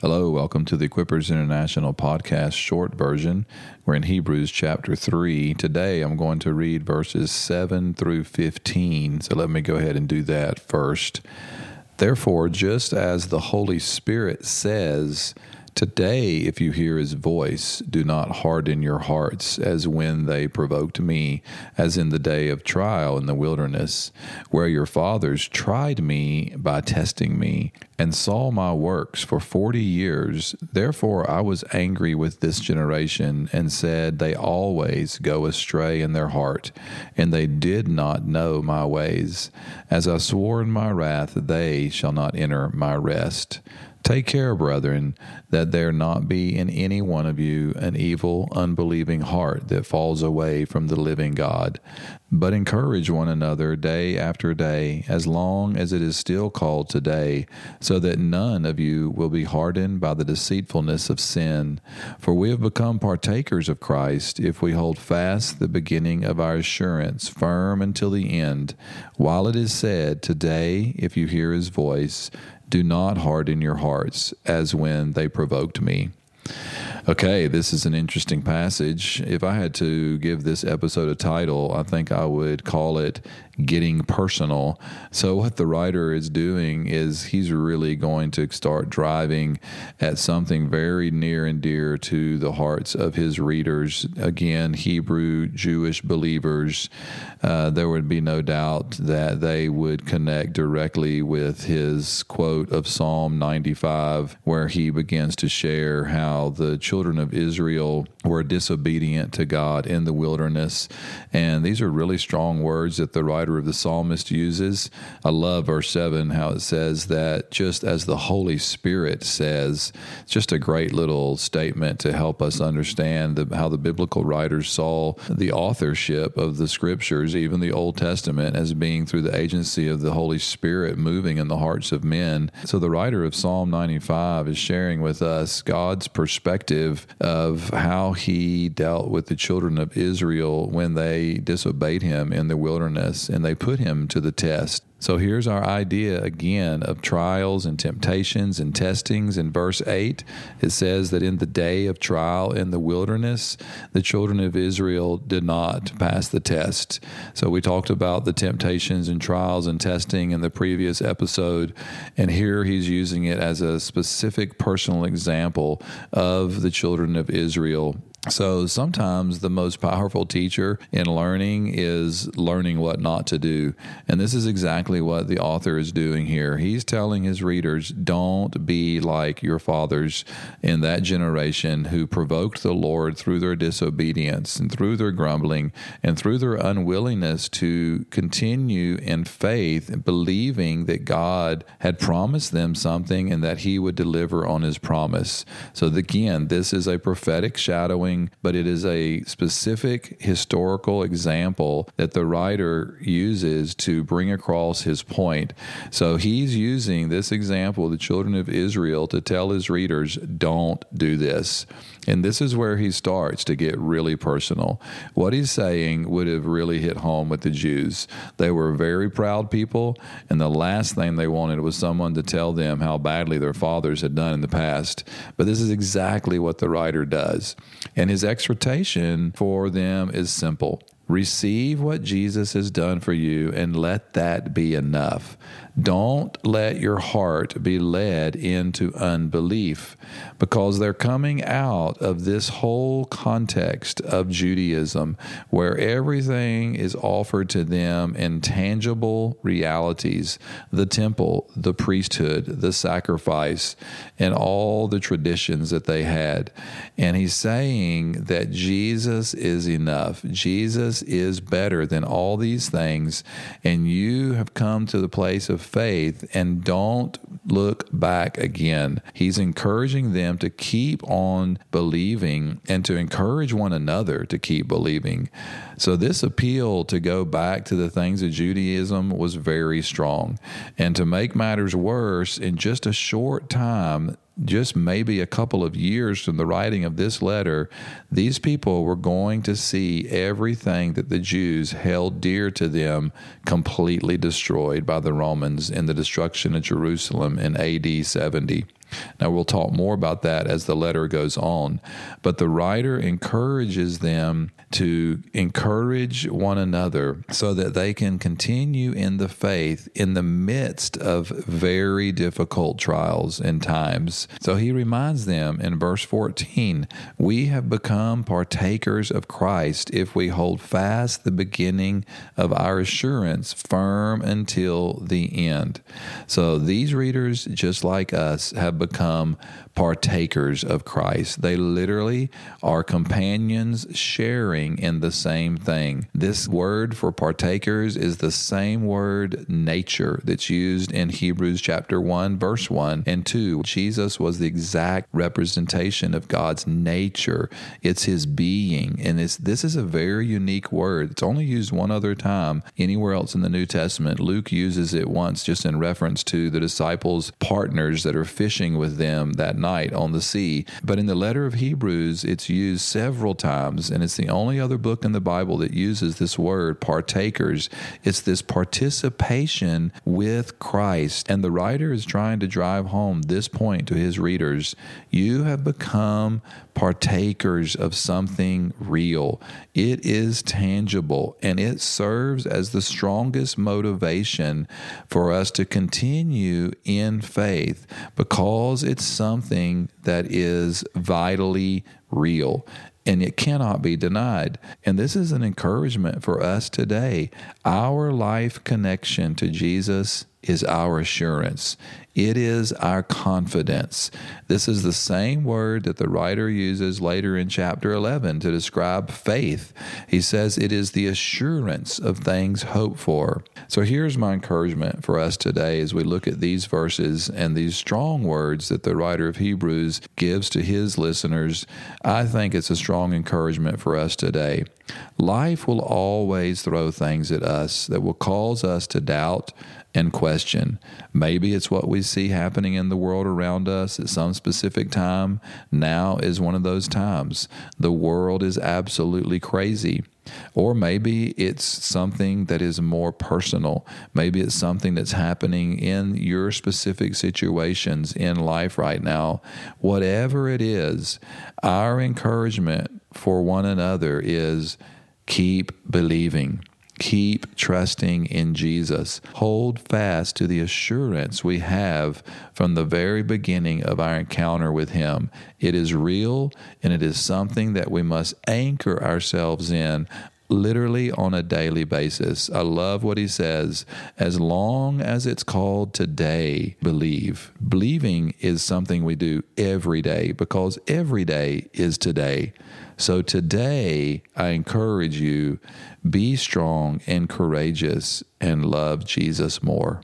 Hello, welcome to the Equippers International podcast short version. We're in Hebrews chapter 3. Today I'm going to read verses 7 through 15. So let me go ahead and do that first. Therefore, just as the Holy Spirit says, Today, if you hear his voice, do not harden your hearts as when they provoked me, as in the day of trial in the wilderness, where your fathers tried me by testing me, and saw my works for forty years. Therefore I was angry with this generation, and said, They always go astray in their heart, and they did not know my ways. As I swore in my wrath, they shall not enter my rest. Take care, brethren, that there not be in any one of you an evil, unbelieving heart that falls away from the living God. But encourage one another day after day, as long as it is still called today, so that none of you will be hardened by the deceitfulness of sin. For we have become partakers of Christ if we hold fast the beginning of our assurance firm until the end, while it is said, Today, if you hear his voice, do not harden your hearts as when they provoked me. Okay, this is an interesting passage. If I had to give this episode a title, I think I would call it Getting Personal. So, what the writer is doing is he's really going to start driving at something very near and dear to the hearts of his readers. Again, Hebrew Jewish believers, uh, there would be no doubt that they would connect directly with his quote of Psalm 95, where he begins to share how the children children of Israel were disobedient to God in the wilderness. And these are really strong words that the writer of the psalmist uses. I love verse 7, how it says that just as the Holy Spirit says, just a great little statement to help us understand the, how the biblical writers saw the authorship of the scriptures, even the Old Testament, as being through the agency of the Holy Spirit moving in the hearts of men. So the writer of Psalm 95 is sharing with us God's perspective of how he dealt with the children of Israel when they disobeyed him in the wilderness and they put him to the test. So here's our idea again of trials and temptations and testings. In verse 8, it says that in the day of trial in the wilderness, the children of Israel did not pass the test. So we talked about the temptations and trials and testing in the previous episode. And here he's using it as a specific personal example of the children of Israel so sometimes the most powerful teacher in learning is learning what not to do. And this is exactly what the author is doing here. He's telling his readers, don't be like your fathers in that generation who provoked the Lord through their disobedience and through their grumbling and through their unwillingness to continue in faith, believing that God had promised them something and that he would deliver on his promise. So again, this is a prophetic shadowing but it is a specific historical example that the writer uses to bring across his point. So he's using this example the children of Israel to tell his readers, don't do this. And this is where he starts to get really personal. What he's saying would have really hit home with the Jews. They were very proud people, and the last thing they wanted was someone to tell them how badly their fathers had done in the past. But this is exactly what the writer does. And his exhortation for them is simple Receive what Jesus has done for you and let that be enough. Don't let your heart be led into unbelief because they're coming out of this whole context of Judaism where everything is offered to them in tangible realities the temple, the priesthood, the sacrifice, and all the traditions that they had. And he's saying that Jesus is enough. Jesus is better than all these things, and you have come to the place of faith and don't look back again. He's encouraging them to keep on believing and to encourage one another to keep believing. So, this appeal to go back to the things of Judaism was very strong. And to make matters worse, in just a short time, just maybe a couple of years from the writing of this letter, these people were going to see everything that the Jews held dear to them completely destroyed by the Romans in the destruction of Jerusalem in AD 70. Now, we'll talk more about that as the letter goes on, but the writer encourages them to encourage one another so that they can continue in the faith in the midst of very difficult trials and times. So he reminds them in verse 14 We have become partakers of Christ if we hold fast the beginning of our assurance firm until the end. So these readers, just like us, have become partakers of Christ. They literally are companions sharing in the same thing. This word for partakers is the same word nature that's used in Hebrews chapter 1 verse 1 and 2. Jesus was the exact representation of God's nature. It's his being and it's this is a very unique word. It's only used one other time anywhere else in the New Testament. Luke uses it once just in reference to the disciples partners that are fishing with them that night on the sea. But in the letter of Hebrews, it's used several times, and it's the only other book in the Bible that uses this word, partakers. It's this participation with Christ. And the writer is trying to drive home this point to his readers. You have become partakers of something real. It is tangible and it serves as the strongest motivation for us to continue in faith because it's something that is vitally real and it cannot be denied. And this is an encouragement for us today. Our life connection to Jesus is our assurance. It is our confidence. This is the same word that the writer uses later in chapter 11 to describe faith. He says it is the assurance of things hoped for. So here's my encouragement for us today as we look at these verses and these strong words that the writer of Hebrews gives to his listeners. I think it's a strong encouragement for us today. Life will always throw things at us that will cause us to doubt and question. Maybe it's what we see happening in the world around us at some specific time. Now is one of those times. The world is absolutely crazy. Or maybe it's something that is more personal. Maybe it's something that's happening in your specific situations in life right now. Whatever it is, our encouragement for one another is keep believing. Keep trusting in Jesus. Hold fast to the assurance we have from the very beginning of our encounter with Him. It is real and it is something that we must anchor ourselves in literally on a daily basis. I love what he says. As long as it's called today, believe. Believing is something we do every day because every day is today. So today, I encourage you be strong and courageous and love Jesus more.